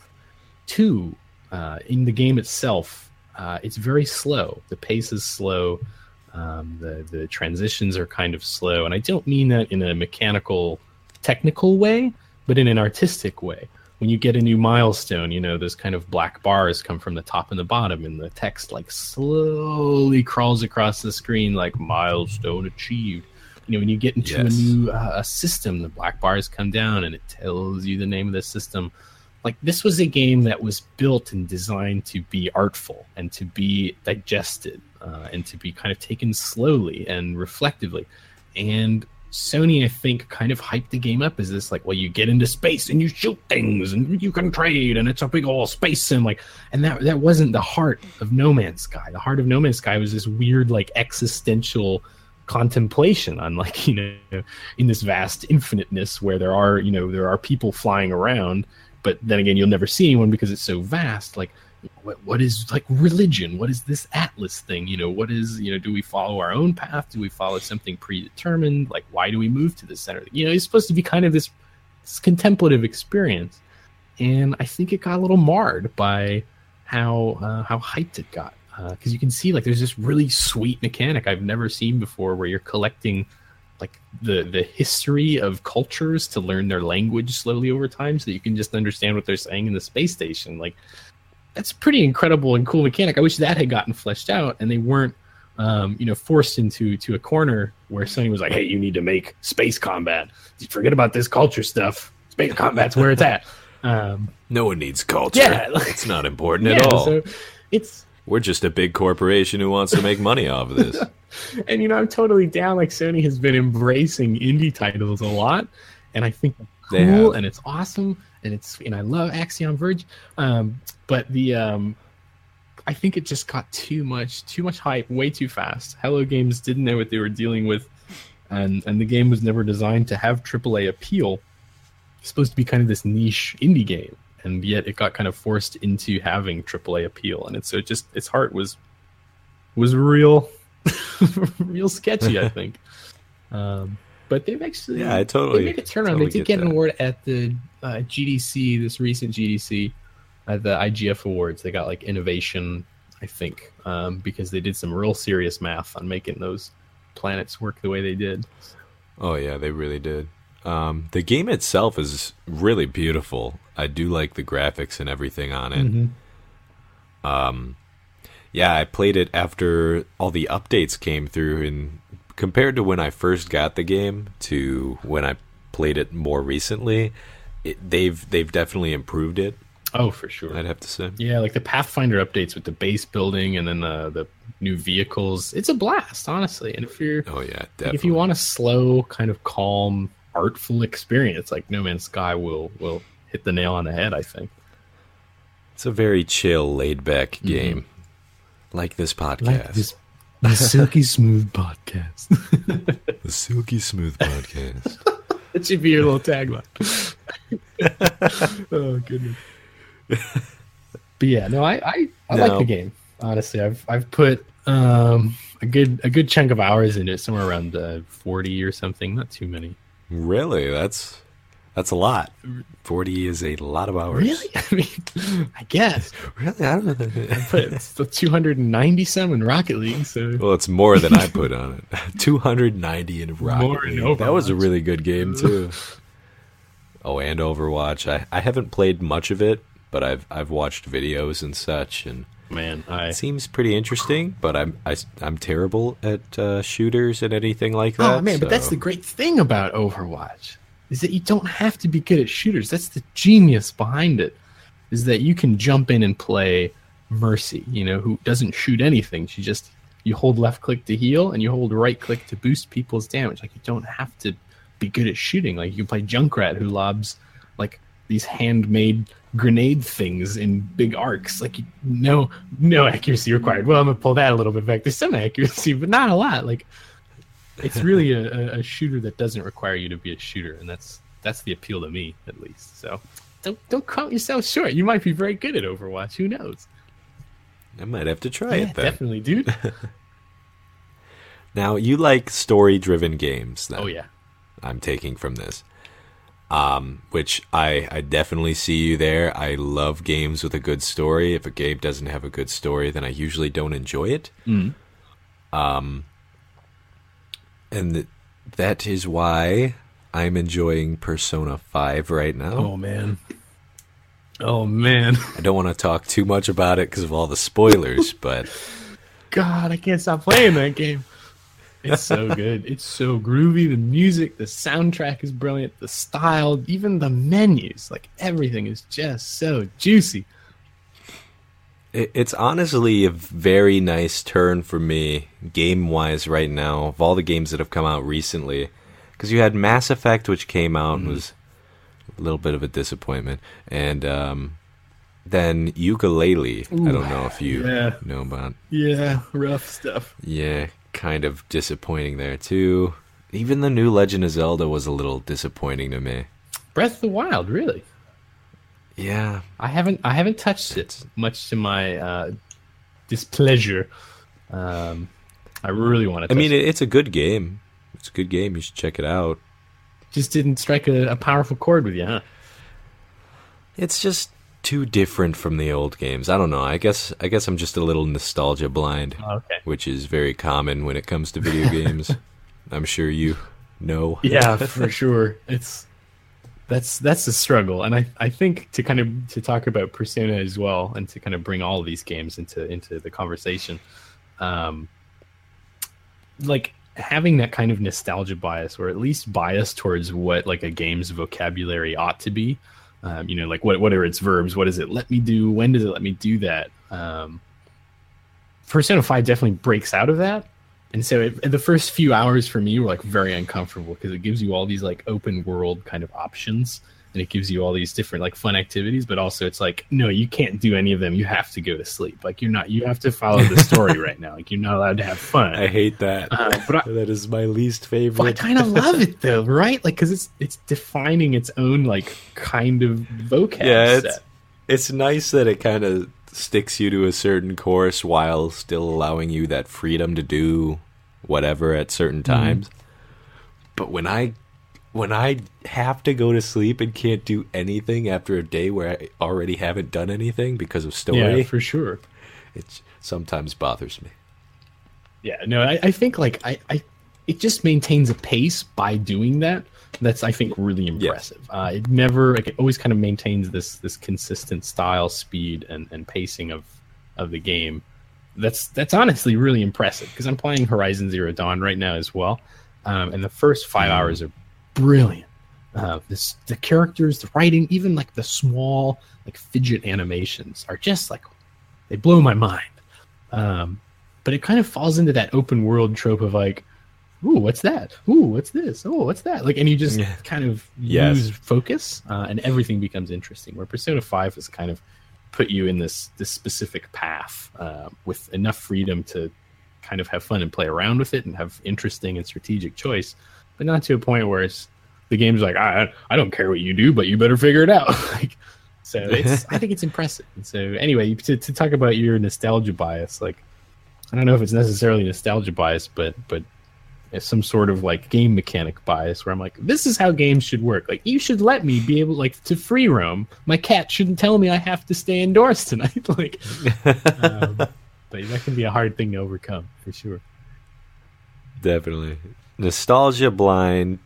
Speaker 2: Two, uh, in the game itself, uh, it's very slow. The pace is slow. Um, the the transitions are kind of slow, and I don't mean that in a mechanical, technical way, but in an artistic way. When you get a new milestone, you know those kind of black bars come from the top and the bottom, and the text like slowly crawls across the screen like milestone achieved. You know, when you get into
Speaker 1: Yes.
Speaker 2: a new uh, a system, the black bars come down and it tells you the name of the system. Like this was a game that was built and designed to be artful and to be digested uh, and to be kind of taken slowly and reflectively. And sony i think kind of hyped the game up as this like well you get into space and you shoot things and you can trade and it's a big old space sim like and that that wasn't the heart of no man's sky. The heart of no man's sky was this weird like existential contemplation on like <laughs> you know in this vast infiniteness where there are you know there are people flying around but then again you'll never see anyone because it's so vast. Like what, what is like religion? What is this atlas thing? You know what is you know do we follow our own path? Do we follow something predetermined? Like why do we move to the center? You know it's supposed to be kind of this, this contemplative experience. And i think it got a little marred by how uh, how hyped it got because you can see like there's this really sweet mechanic I've never seen before where you're collecting like the the history of cultures to learn their language slowly over time so that you can just understand what they're saying in the space station. Like that's pretty incredible and cool mechanic. I wish that had gotten fleshed out and they weren't um, you know forced into to a corner where sony was like hey you need to make space combat. Forget about this culture stuff. Space combat's where it's at. <laughs> Um,
Speaker 1: No one needs culture.
Speaker 2: Yeah, like-
Speaker 1: it's not important
Speaker 2: yeah
Speaker 1: at all.
Speaker 2: so it's
Speaker 1: We're just a big corporation who wants to make money off of this. <laughs>
Speaker 2: and you know i'm totally down. Like sony has been embracing indie titles a lot and i think cool and it's awesome and it's and i love axiom verge. Um but the um i think it just got too much too much hype way too fast. Hello games didn't know what they were dealing with and and the game was never designed to have aaa appeal. It's supposed to be kind of this niche indie game and yet it got kind of forced into having aaa appeal. And it's so it just its heart was was real <laughs> real sketchy i think. <laughs> Um but they've actually
Speaker 1: Yeah, I totally-
Speaker 2: they made a turnaround.
Speaker 1: Totally
Speaker 2: they did
Speaker 1: get
Speaker 2: get an award at the uh, gdc this recent gdc at the igf awards. They got like innovation i think um, because they did some real serious math on making those planets work the way they did.
Speaker 1: Oh yeah, they really did. Um, the game itself is really beautiful. I do like the graphics and everything on it.
Speaker 2: Mm-hmm.
Speaker 1: Yeah, I played it after all the updates came through, and compared to when I first got the game to when I played it more recently, it, they've they've definitely improved it.
Speaker 2: oh for sure
Speaker 1: I'd have to say.
Speaker 2: Yeah, like the Pathfinder updates with the base building and then the the new vehicles. It's a blast, honestly. And if you're
Speaker 1: Oh yeah, definitely.
Speaker 2: if you want a slow, kind of calm, artful experience, like No Man's Sky will will hit the nail on the head. I think.
Speaker 1: it's a very chill, laid back game, like this podcast,
Speaker 2: the silky smooth podcast. <laughs>
Speaker 1: the Silky Smooth podcast. <laughs>
Speaker 2: that should be your little tagline. oh goodness. <laughs> but yeah, no, I I, I like the game. Honestly, I've I've put um a good a good chunk of hours in it, somewhere around uh, forty or something. Not too many.
Speaker 1: Really, that's that's a lot. Forty is a lot of hours.
Speaker 2: Really? <laughs> I mean, I guess.
Speaker 1: Really, I don't know.
Speaker 2: But <laughs> it's the 297 in Rocket League, so
Speaker 1: Well, it's more than I put on it. <laughs> 290 in Rocket
Speaker 2: More in
Speaker 1: League. That was a really good game too. oh, and Overwatch. I, I haven't played much of it, but I've I've watched videos and such, and
Speaker 2: Man, I
Speaker 1: It seems pretty interesting, but I'm I, am terrible at uh, shooters and anything like that.
Speaker 2: Oh man, but that's the great thing about Overwatch is that you don't have to be good at shooters. That's the genius behind it. Is that you can jump in and play Mercy, you know, who doesn't shoot anything. She just you hold left click to heal and you hold right click to boost people's damage. Like you don't have to be good at shooting. Like you can play Junkrat who lobs like these handmade grenade things in big arcs. Like no no accuracy required. Well, I'm gonna pull that a little bit back. There's some accuracy, but not a lot. Like it's really a, a, shooter that doesn't require you to be a shooter, and that's that's the appeal to me at least. So don't don't count yourself short. You might be very good at Overwatch. Who knows?
Speaker 1: I might have to try
Speaker 2: yeah,
Speaker 1: it
Speaker 2: definitely, dude. <laughs> <laughs>
Speaker 1: Now you like story-driven games. Then,
Speaker 2: oh yeah.
Speaker 1: I'm taking from this. Um, which I I definitely see you there. I love games with a good story. If a game doesn't have a good story, then I usually don't enjoy it.
Speaker 2: Mm.
Speaker 1: Um, and th- that is why I'm enjoying Persona 5 right now.
Speaker 2: Oh man. Oh man.
Speaker 1: I don't want to talk too much about it because of all the spoilers, <laughs> but
Speaker 2: God, I can't stop playing that game. It's so good. It's so groovy. The music, the soundtrack is brilliant. The style, even the menus, like everything is just so juicy.
Speaker 1: it, it's honestly a very nice turn for me game wise right now of all the games that have come out recently. Because you had Mass Effect, which came out and was a little bit of a disappointment, and um, then Yooka-Laylee. I don't know if you
Speaker 2: yeah.
Speaker 1: know about.
Speaker 2: Yeah, rough stuff.
Speaker 1: Yeah, kind of disappointing there too. Even the new Legend of Zelda was a little disappointing to me.
Speaker 2: Breath of the Wild, really.
Speaker 1: Yeah,
Speaker 2: I haven't I haven't touched it much to my uh, displeasure. Um, I really want to.
Speaker 1: I mean, it, it's a good game. It's a good game. You should check it out.
Speaker 2: just didn't strike a, a powerful chord with you, huh?
Speaker 1: It's just too different from the old games. I don't know. I guess I guess I'm just a little nostalgia blind,
Speaker 2: Okay.
Speaker 1: which is very common when it comes to video <laughs> games. I'm sure you know.
Speaker 2: Yeah, <laughs> for sure. It's that's that's a struggle, and I I think to kind of to talk about Persona as well, and to kind of bring all of these games into into the conversation, um, like having that kind of nostalgia bias, or at least bias towards what like a game's vocabulary ought to be. Um, you know, like what what are its verbs? What does it let me do? When does it let me do that? Um, Persona Five definitely breaks out of that, and so it, the first few hours for me were like very uncomfortable because it gives you all these like open world kind of options and it gives you all these different like fun activities but also it's like no you can't do any of them. You have to go to sleep. Like you're not you have to follow the story <laughs> right now. Like you're not allowed to have fun.
Speaker 1: I hate that.
Speaker 2: uh, but I,
Speaker 1: that is my least
Speaker 2: but I kind of love it though right? Like because it's it's defining its own like kind of vocab
Speaker 1: yeah, it's it's nice that it kind of sticks you to a certain course while still allowing you that freedom to do whatever at certain
Speaker 2: Mm-hmm.
Speaker 1: times. But when I when I have to go to sleep and can't do anything after a day where I already haven't done anything because of story,
Speaker 2: yeah for sure
Speaker 1: it sometimes bothers me.
Speaker 2: Yeah, no, I, I think like I, I, it just maintains a pace by doing that. That's I think really impressive. Uh, it never, like, it always kind of maintains this this consistent style, speed, and, and pacing of of the game. That's that's honestly really impressive because I'm playing Horizon Zero Dawn right now as well, um, and the first five hours are brilliant. Uh, this the characters, the writing, even like the small like fidget animations are just like they blow my mind. Um, but it kind of falls into that open world trope of like, ooh, what's that? Ooh, what's this? Oh, what's that? Like, and you just
Speaker 1: Yeah.
Speaker 2: kind of
Speaker 1: Yes.
Speaker 2: lose focus, uh, and everything becomes interesting. Where Persona Five has kind of put you in this this specific path uh, with enough freedom to kind of have fun and play around with it and have interesting and strategic choice, but not to a point where it's the game's like, I I don't care what you do, but you better figure it out. <laughs> like, so it's <laughs> I think it's impressive. And so anyway, to to talk about your nostalgia bias, like I don't know if it's necessarily nostalgia bias, but but it's some sort of like game mechanic bias where I'm like, this is how games should work. Like you should let me be able like to free roam. My cat shouldn't tell me I have to stay indoors tonight. <laughs> like, um, but that can be a hard thing to overcome for sure.
Speaker 1: Definitely. Nostalgia blind,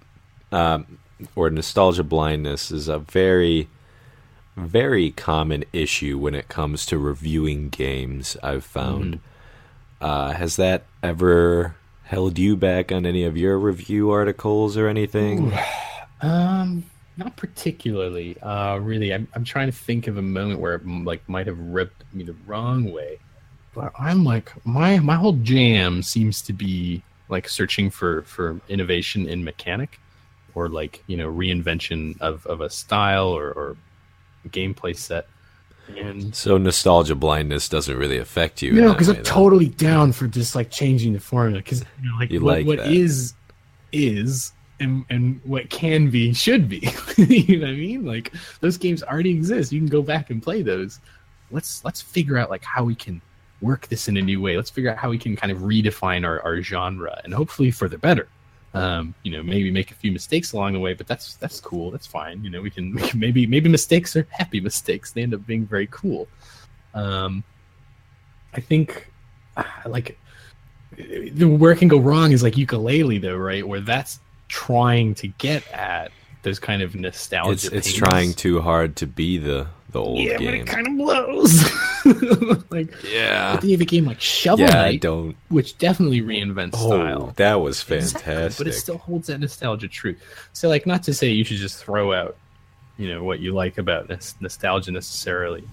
Speaker 1: um, or nostalgia blindness is a very, very common issue when it comes to reviewing games. I've found. Uh, has that ever held you back on any of your review articles or anything? <sighs>
Speaker 2: Um, not particularly. Uh, really, I'm I'm trying to think of a moment where it like might have ripped me the wrong way. But I'm like my my whole jam seems to be like searching for for innovation in mechanic, or like you know reinvention of of a style or or gameplay set. And
Speaker 1: So nostalgia blindness doesn't really affect you. in
Speaker 2: no, because
Speaker 1: way,
Speaker 2: I'm
Speaker 1: then.
Speaker 2: totally down for just like changing the formula. Because you know, like
Speaker 1: You
Speaker 2: what,
Speaker 1: like
Speaker 2: what
Speaker 1: that.
Speaker 2: is is and and what can be should be. <laughs> you know what I mean? Like those games already exist. You can go back and play those. Let's let's figure out like how we can work this in a new way. Let's figure out how we can kind of redefine our, our genre and hopefully for the better. Um, you know, maybe make a few mistakes along the way, but that's that's cool. That's fine. You know, we can, <laughs> we can maybe maybe mistakes are happy mistakes. They end up being very cool. Um, I think ah, like the where it can go wrong is like Yooka-Laylee though, right? Where that's trying to get at those kind of nostalgia.
Speaker 1: It's it's trying too hard to be the the old
Speaker 2: yeah, but it kind of blows. <laughs> <laughs> like
Speaker 1: yeah.
Speaker 2: you have a game like Shovel
Speaker 1: Yeah, I
Speaker 2: Knight,
Speaker 1: don't.
Speaker 2: which definitely reinvents
Speaker 1: Oh,
Speaker 2: style.
Speaker 1: that was
Speaker 2: Exactly,
Speaker 1: fantastic.
Speaker 2: but it still holds that nostalgia true. So, like, not to say you should just throw out, you know, what you like about nos- nostalgia necessarily,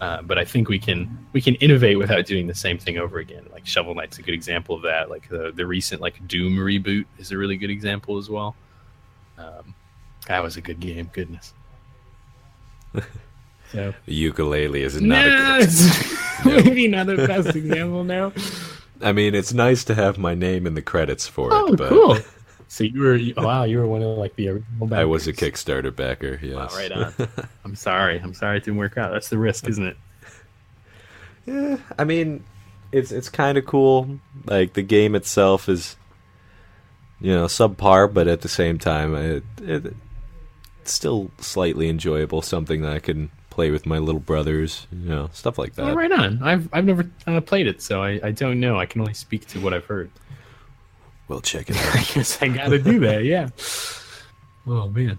Speaker 2: uh, but I think we can we can innovate without doing the same thing over again. Like Shovel Knight's a good example of that. Like the the recent like Doom reboot is a really good example as well. Um, that was a good game. Goodness. <laughs> So
Speaker 1: The Yooka-Laylee is not a <laughs>
Speaker 2: no,
Speaker 1: good.
Speaker 2: it's maybe not the best example now. <laughs>
Speaker 1: I mean, it's nice to have my name in the credits for
Speaker 2: Oh,
Speaker 1: it, but
Speaker 2: cool. <laughs> So you were you- wow, you were one of like the original. Backers.
Speaker 1: I was a. Kickstarter backer. Yes.
Speaker 2: Wow, right on. I'm sorry. I'm sorry it didn't work out. That's the risk, isn't it?
Speaker 1: Yeah, I mean, it's it's kind of cool. Like the game itself is, you know, subpar, but at the same time, it, it it's still slightly enjoyable. Something that I can play with my little brothers. You know, stuff like that.
Speaker 2: Oh, right on. I've I've never uh, played it, so I, I don't know. I can only speak to what I've heard.
Speaker 1: Well, check it <laughs> out.
Speaker 2: I guess I got to do that. Yeah. Oh man.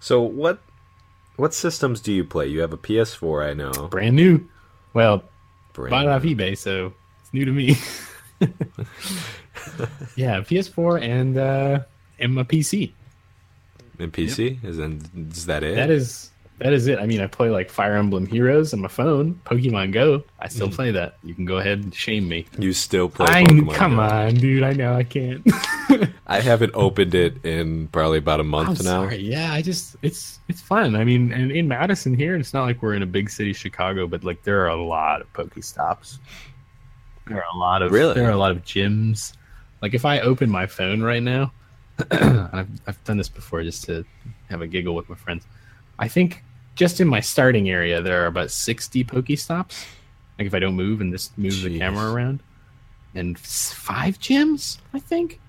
Speaker 1: so what what systems do you play? You have a PS4, I know.
Speaker 2: Brand new. Well,
Speaker 1: Brand
Speaker 2: bought it off eBay, so it's new to me. <laughs> <laughs> yeah, PS4 and uh, and my PC.
Speaker 1: And PC is then is that it?
Speaker 2: That is that is it. I mean, I play like Fire Emblem Heroes on my phone, Pokemon Go. I still
Speaker 1: Mm.
Speaker 2: play that. You can go ahead and shame me.
Speaker 1: you still play
Speaker 2: I
Speaker 1: Pokemon
Speaker 2: come
Speaker 1: Go.
Speaker 2: on, dude. I know I can't. <laughs>
Speaker 1: I haven't opened it in probably about a month
Speaker 2: I'm
Speaker 1: now.
Speaker 2: sorry. Yeah, I just it's it's fun. I mean, and in Madison here, it's not like we're in a big city, Chicago, but like there are a lot of Pokestops. There are a lot of
Speaker 1: Really?
Speaker 2: there are a lot of gyms. Like if I open my phone right now, I've I've done this before just to have a giggle with my friends. I think just in my starting area there are about sixty Pokestops. Like if I don't move and just move the camera around, and five gyms, I think.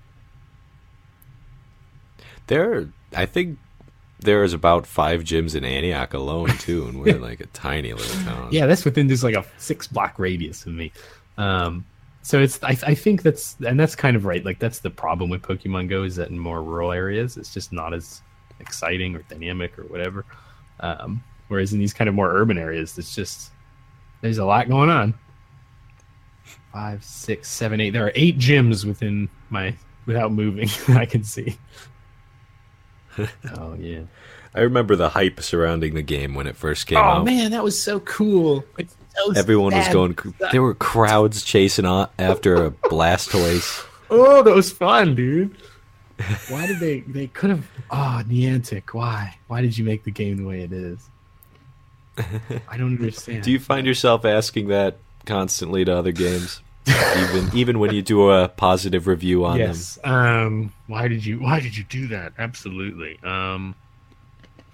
Speaker 1: There, I think there is about five gyms in Antioch alone too, and we're in <laughs> like a tiny little town.
Speaker 2: Yeah, that's within just like a six block radius of me. Um, so it's I, I think that's and that's kind of right. Like that's the problem with Pokemon Go is that in more rural areas, it's just not as exciting or dynamic or whatever. Um, whereas in these kind of more urban areas, it's just there's a lot going on. Five, six, seven, eight. There are eight gyms within my without moving. <laughs> I can see. <laughs> oh yeah.
Speaker 1: I remember the hype surrounding the game when it first came
Speaker 2: Oh
Speaker 1: out.
Speaker 2: man, that was so cool. It's so
Speaker 1: Everyone was
Speaker 2: sad.
Speaker 1: going. There were crowds chasing on after a Blastoise.
Speaker 2: Oh, that was fun, dude. Why did they? They could have. Oh, Niantic. Why? Why did you make the game the way it is? I don't understand.
Speaker 1: Do you find yourself asking that constantly to other games, even even when you do a positive review on them?
Speaker 2: yes. Um. Why did you? Why did you do that? Absolutely. Um.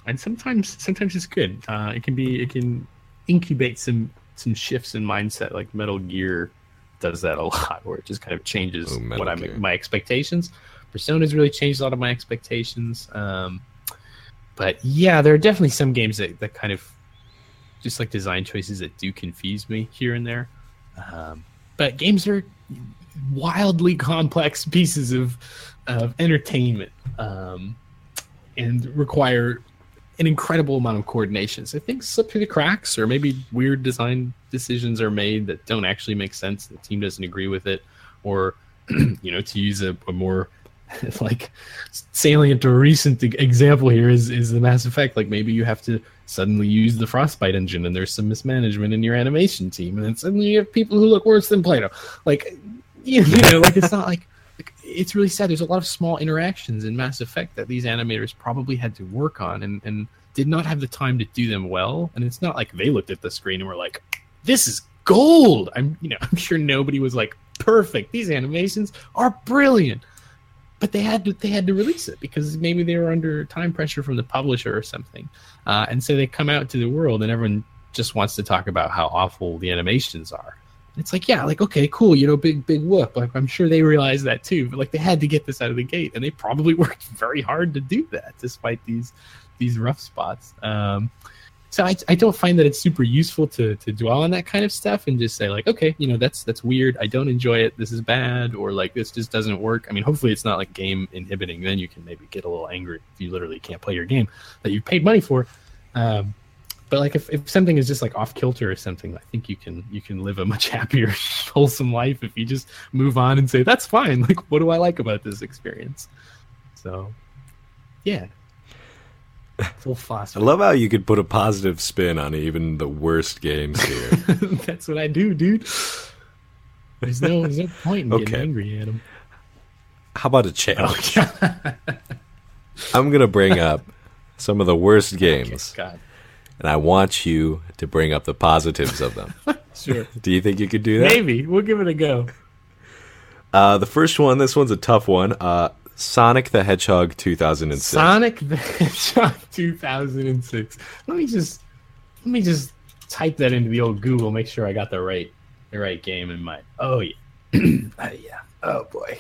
Speaker 2: And sometimes, sometimes it's good. Uh, it can be. It can incubate some some shifts in mindset. Like Metal Gear does that a <laughs> lot, where it just kind of changes
Speaker 1: Oh,
Speaker 2: what I'm
Speaker 1: Gear.
Speaker 2: my expectations. Persona's really changed a lot of my expectations. Um, but yeah, there are definitely some games that, that kind of just like design choices that do confuse me here and there. Um, but games are wildly complex <laughs> pieces of of entertainment um, and require an incredible amount of coordination. So things slip through the cracks, or maybe weird design decisions are made that don't actually make sense. The team doesn't agree with it, or <clears throat> you know, to use a, a more <laughs> like salient or recent example here is is the Mass Effect. Like maybe you have to suddenly use the Frostbite engine, and there's some mismanagement in your animation team, and then suddenly you have people who look worse than Plato. Like <laughs> you know, like it's not like, like it's really sad. There's a lot of small interactions in Mass Effect that these animators probably had to work on, and and did not have the time to do them well. And it's not like they looked at the screen and were like, "This is gold." I'm you know <laughs> I'm sure nobody was like perfect. These animations are brilliant but they had to they had to release it because maybe they were under time pressure from the publisher or something, uh, and so they come out to the world and everyone just wants to talk about how awful the animations are. It's like yeah, like okay, cool, you know, big big whoop. Like I'm sure they realized that too, but like they had to get this out of the gate, and they probably <laughs> worked very hard to do that despite these these rough spots. Um, so I, I don't find that it's super useful to to dwell on that kind of stuff and just say like okay you know that's that's weird i don't enjoy it this is bad or like this just doesn't work i mean hopefully it's not like game inhibiting then you can maybe get a little angry if you literally can't play your game that you paid money for um, but like if, if something is just like off kilter or something i think you can you can live a much <laughs> happier wholesome life if you just move on and say that's fine <laughs> like what do i like about this experience so yeah
Speaker 1: Full. I love how you could put a positive spin on even the worst games here. <laughs>
Speaker 2: That's what I do, dude. There's no, there's no point in okay. getting angry at them.
Speaker 1: How about a challenge? Oh, I'm gonna bring up some of the worst games, okay, and I want you to bring up the positives of them. <laughs>
Speaker 2: sure.
Speaker 1: Do you think you could do that?
Speaker 2: Maybe. We'll give it a go.
Speaker 1: Uh, the first one, this one's a tough one. Uh, Sonic the Hedgehog 2006.
Speaker 2: Sonic the Hedgehog 2006. Let me just let me just type that into the old Google. Make sure I got the right the right game in mind. Oh yeah, uh, <clears throat> yeah. Oh boy.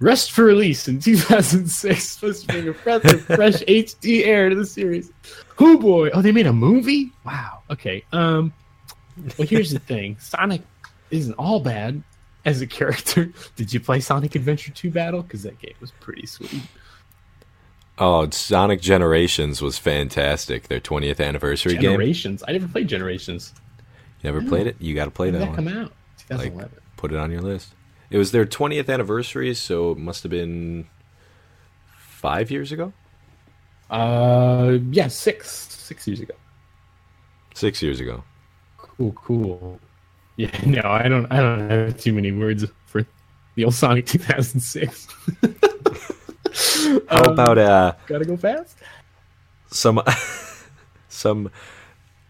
Speaker 2: Rest for release in 2006. <laughs> Supposed to bring a breath of fresh <laughs> HD air to the series. Oh boy. Oh, they made a movie. Wow. Okay. Um. Well, here's the thing. <laughs> Sonic isn't all bad as a character. Did you play Sonic Adventure 2 Battle? Because that game was pretty sweet.
Speaker 1: Oh, Sonic Generations was fantastic. Their 20th anniversary
Speaker 2: Generations? game. Generations. I never played Generations.
Speaker 1: You never played it? You got to play
Speaker 2: when
Speaker 1: that,
Speaker 2: that one. come out? 2011.
Speaker 1: Like, put it on your list. It was their 20th anniversary, so it must have been five years ago.
Speaker 2: Uh, yeah, six six years ago.
Speaker 1: Six years ago.
Speaker 2: Cool, cool. Yeah, <laughs> no, I don't. I don't have too many words for the old Sonic 2006. <laughs>
Speaker 1: How um, about uh?
Speaker 2: Gotta go fast.
Speaker 1: Some, <laughs> some.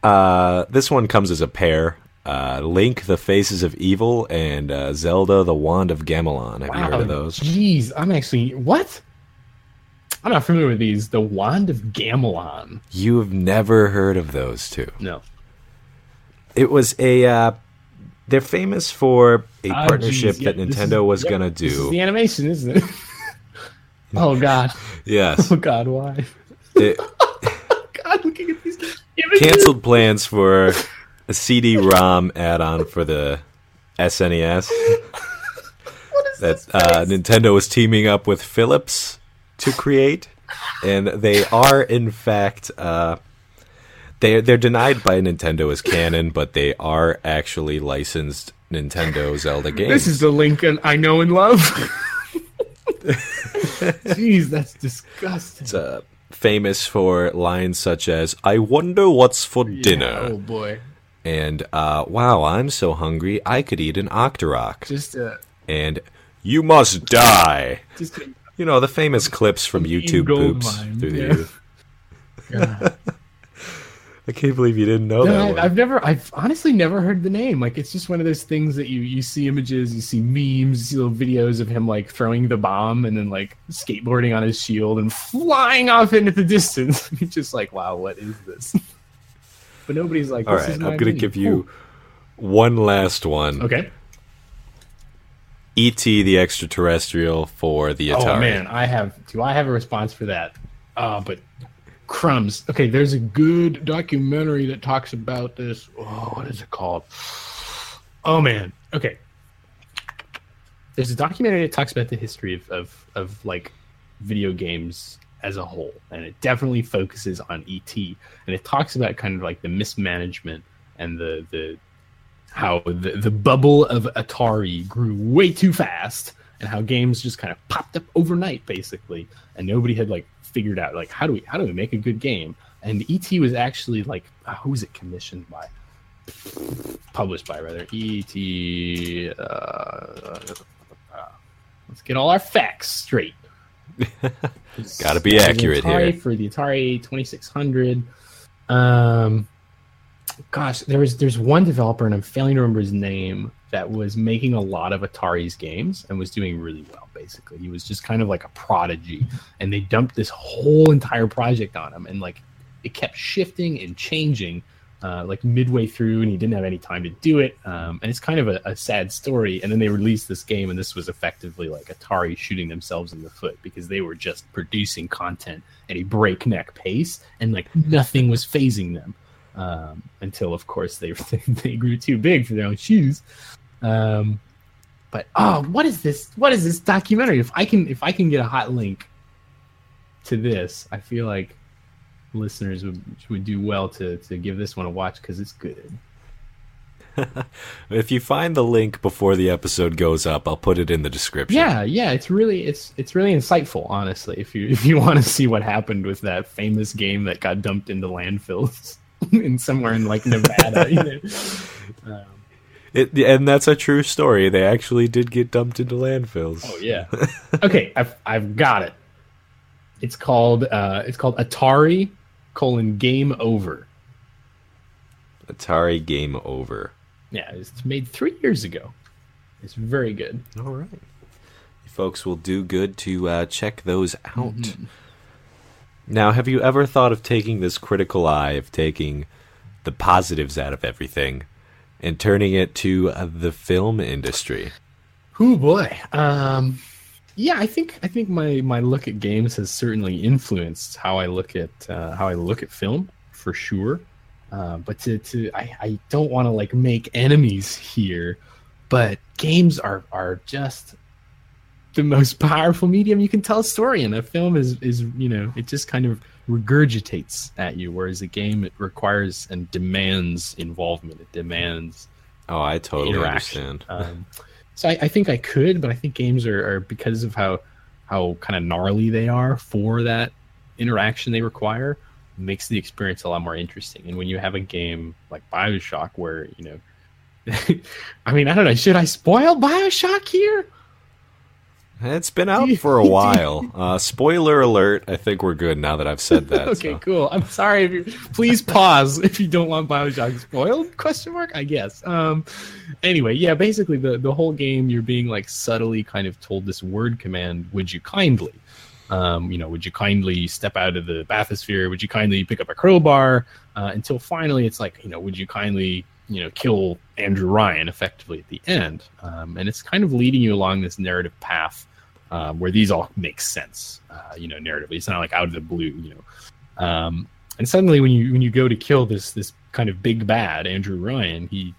Speaker 1: Uh, this one comes as a pair. Uh, Link, the Faces of Evil, and uh, Zelda, the Wand of Gamelon. Have wow, you heard of those?
Speaker 2: Jeez, I'm actually what? I'm not familiar with these. The Wand of Gamelon.
Speaker 1: You've never heard of those two?
Speaker 2: No.
Speaker 1: It was a uh, they're famous for a oh, partnership geez, yeah, that Nintendo is, was yeah, gonna do.
Speaker 2: The animation, isn't it? <laughs> oh God.
Speaker 1: Yes.
Speaker 2: Oh God, why? It, <laughs> God, looking at these
Speaker 1: images. Canceled plans for a CD-ROM add-on for the SNES. that uh, Nintendo was teaming up with Philips to create, and they are in fact uh, they they're denied by Nintendo as canon, but they are actually licensed Nintendo Zelda games.
Speaker 2: This is the Lincoln I know and love. Jeez, that's disgusting.
Speaker 1: It's uh, famous for lines such as "I wonder what's for yeah, dinner."
Speaker 2: Oh boy.
Speaker 1: And uh, wow, I'm so hungry I could eat an Octorok.
Speaker 2: Just uh,
Speaker 1: and you must die. Just you know the famous clips from YouTube boops through the yeah. <laughs> I can't believe you didn't know no,
Speaker 2: that. I, have never, I've honestly never heard the name. Like, it's just one of those things that you you see images, you see memes, you see little videos of him like throwing the bomb and then like skateboarding on his shield and flying off into the distance. <laughs> Just like, wow, what is this? But nobody's like,
Speaker 1: all right. I'm gonna give you one last one.
Speaker 2: Okay.
Speaker 1: E.T. the extraterrestrial for the oh, Atari.
Speaker 2: Oh man, I have. Do I have a response for that? Uh, but crumbs. Okay, there's a good documentary that talks about this. Oh, what is it called? Oh man. Okay. There's a documentary that talks about the history of of, of like video games as a whole, and it definitely focuses on ET, and it talks about kind of like the mismanagement and the the how the, the bubble of Atari grew way too fast and how games just kind of popped up overnight basically and nobody had like figured out like how do we how do we make a good game? And et was actually like uh, who was it commissioned by? Published by rather. Et uh, let's get all our facts straight
Speaker 1: Gotta be accurate
Speaker 2: Atari
Speaker 1: here.
Speaker 2: for the atari 2600 um gosh, there was there's one developer, and I'm failing to remember his name, that was making a lot of Atari's games and was doing really well. Basically, he was just kind of like a prodigy, and they dumped this whole entire project on him, and like it kept shifting and changing. Uh, like midway through, and he didn't have any time to do it. Um, and it's kind of a, a sad story. And then they released this game, and this was effectively like Atari shooting themselves in the foot because they were just producing content at a breakneck pace, and like nothing was phasing them um, until, of course, they <laughs> they grew too big for their own shoes. Um, but oh, what is this? What is this documentary? If I can, if I can get a hot link to this, I feel like listeners would would do well to to give this one a watch because it's good. <laughs>
Speaker 1: If you find the link before the episode goes up, I'll put it in the description.
Speaker 2: Yeah, yeah, it's really it's it's really insightful, honestly. If you <laughs> if you want to see what happened with that famous game that got dumped into landfills <laughs> in somewhere in like Nevada, you know. Um,
Speaker 1: It, and that's a true story. They actually did get dumped into landfills.
Speaker 2: Oh yeah. okay, I've I've got it. It's called uh, it's called Atari colon Game Over.
Speaker 1: Atari Game Over.
Speaker 2: Yeah, it's made three years ago. It's very good.
Speaker 1: All right. Folks will do good to uh, check those out.
Speaker 2: Mm-hmm.
Speaker 1: Now, have you ever thought of taking this critical eye of taking the positives out of everything and turning it to uh, the film industry?
Speaker 2: Oh boy. Um, yeah, I think I think my my look at games has certainly influenced how I look at uh, how I look at film for sure. Uh, but to, to I, I don't want to like make enemies here, but games are are just the most <laughs> powerful medium you can tell a story in. A film is is you know it just kind of regurgitates at you, whereas a game it requires and demands involvement. It demands
Speaker 1: Oh, I totally understand.
Speaker 2: Um, <laughs> so I, I think I could, but I think games are, are because of how how kind of gnarly they are for that interaction they require makes the experience a lot more interesting. And when you have a game like Bioshock, where you know, <laughs> I mean, I don't know, should I spoil Bioshock here?
Speaker 1: It's been out for a <laughs> while. Uh, spoiler alert. I think we're good now that I've said that. <laughs>
Speaker 2: okay,
Speaker 1: so.
Speaker 2: cool. I'm sorry if you please pause if you don't want Bioshock spoiled? Question mark. I guess. Um. Anyway, yeah. Basically, the the whole game you're being like subtly kind of told this word command. Would you kindly? Um. You know, would you kindly step out of the bathysphere? Would you kindly pick up a crowbar? Uh, until finally, it's like you know, would you kindly you know kill Andrew Ryan effectively at the end? Um. And it's kind of leading you along this narrative path um, where these all make sense, uh, you know, narratively. It's not like out of the blue, you know. Um, and suddenly, when you when you go to kill this this kind of big bad Andrew Ryan, he,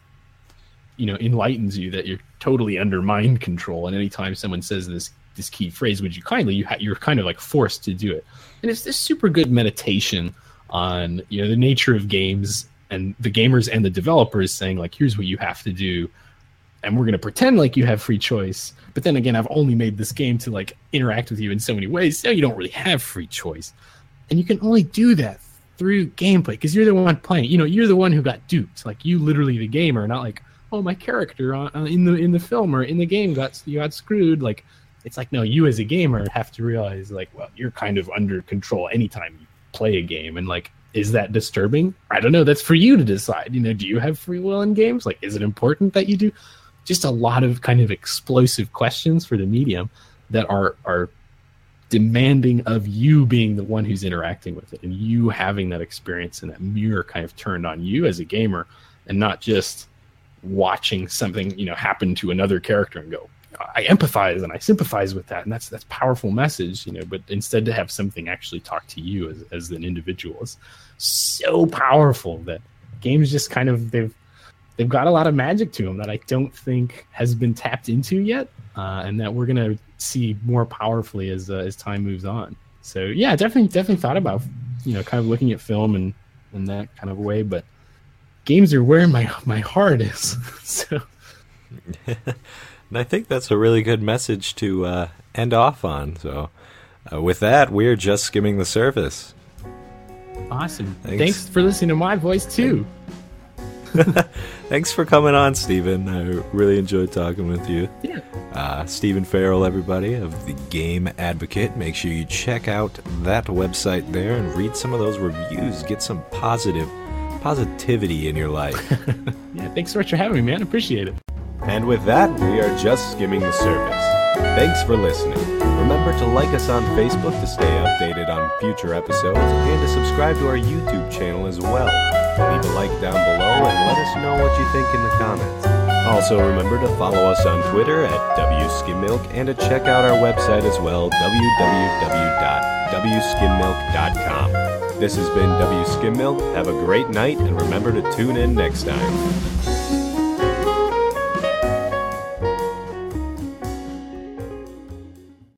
Speaker 2: you know, enlightens you that you're totally under mind control. And anytime someone says this this key phrase, "Would you kindly?" you ha- you're kind of like forced to do it. And it's this super good meditation on you know the nature of games and the gamers and the developers saying like, "Here's what you have to do." and we're going to pretend like you have free choice. But then again i've only made this game to like interact with you in so many ways so you don't really have free choice. And you can only do that through gameplay because you're the one playing you know you're the one who got duped. Like you literally the gamer not like oh my character on, uh, in the in the film or in the game got you got screwed. Like it's like no you as a gamer have to realize like well you're kind of under control anytime you play a game. And like is that disturbing? I don't know. That's for you to decide. You know do you have free will in games? Like is it important that you do? Just a lot of kind of explosive questions for the medium that are are demanding of you being the one who's interacting with it and you having that experience and that mirror kind of turned on you as a gamer and not just watching something you know happen to another character and go i empathize and i sympathize with that and that's that's powerful message you know but instead to have something actually talk to you as, as an individual is so powerful that games just kind of they've they've got a lot of magic to them that I don't think has been tapped into yet, uh, and that we're gonna see more powerfully as uh, as time moves on. so yeah, definitely definitely thought about you know kind of looking at film and in that kind of way, but games are where my my heart is. <laughs> so <laughs>
Speaker 1: And I think that's a really good message to uh, end off on. So, uh, with that, we're just skimming the surface.
Speaker 2: awesome.
Speaker 1: Thanks.
Speaker 2: Thanks, for listening to my voice too. <laughs>
Speaker 1: Thanks for coming on, Stephen. I really enjoyed talking with you.
Speaker 2: Yeah.
Speaker 1: Uh, Stephen Farrell, everybody, of the Game Advocate. Make sure you check out that website there and read some of those reviews. Get some positive positivity in your life. <laughs>
Speaker 2: Yeah. Thanks so much for having me, man. Appreciate it.
Speaker 1: And with that, we are just skimming the surface. Thanks for listening. Remember to like us on Facebook to stay updated on future episodes and to subscribe to our YouTube channel as well. Leave a like down below and let us know what you think in the comments. Also, remember to follow us on Twitter at WSkimMilk and to check out our website as well, www.wskimmilk.com. This has been WSkimMilk. Have a great night and remember to tune in next time.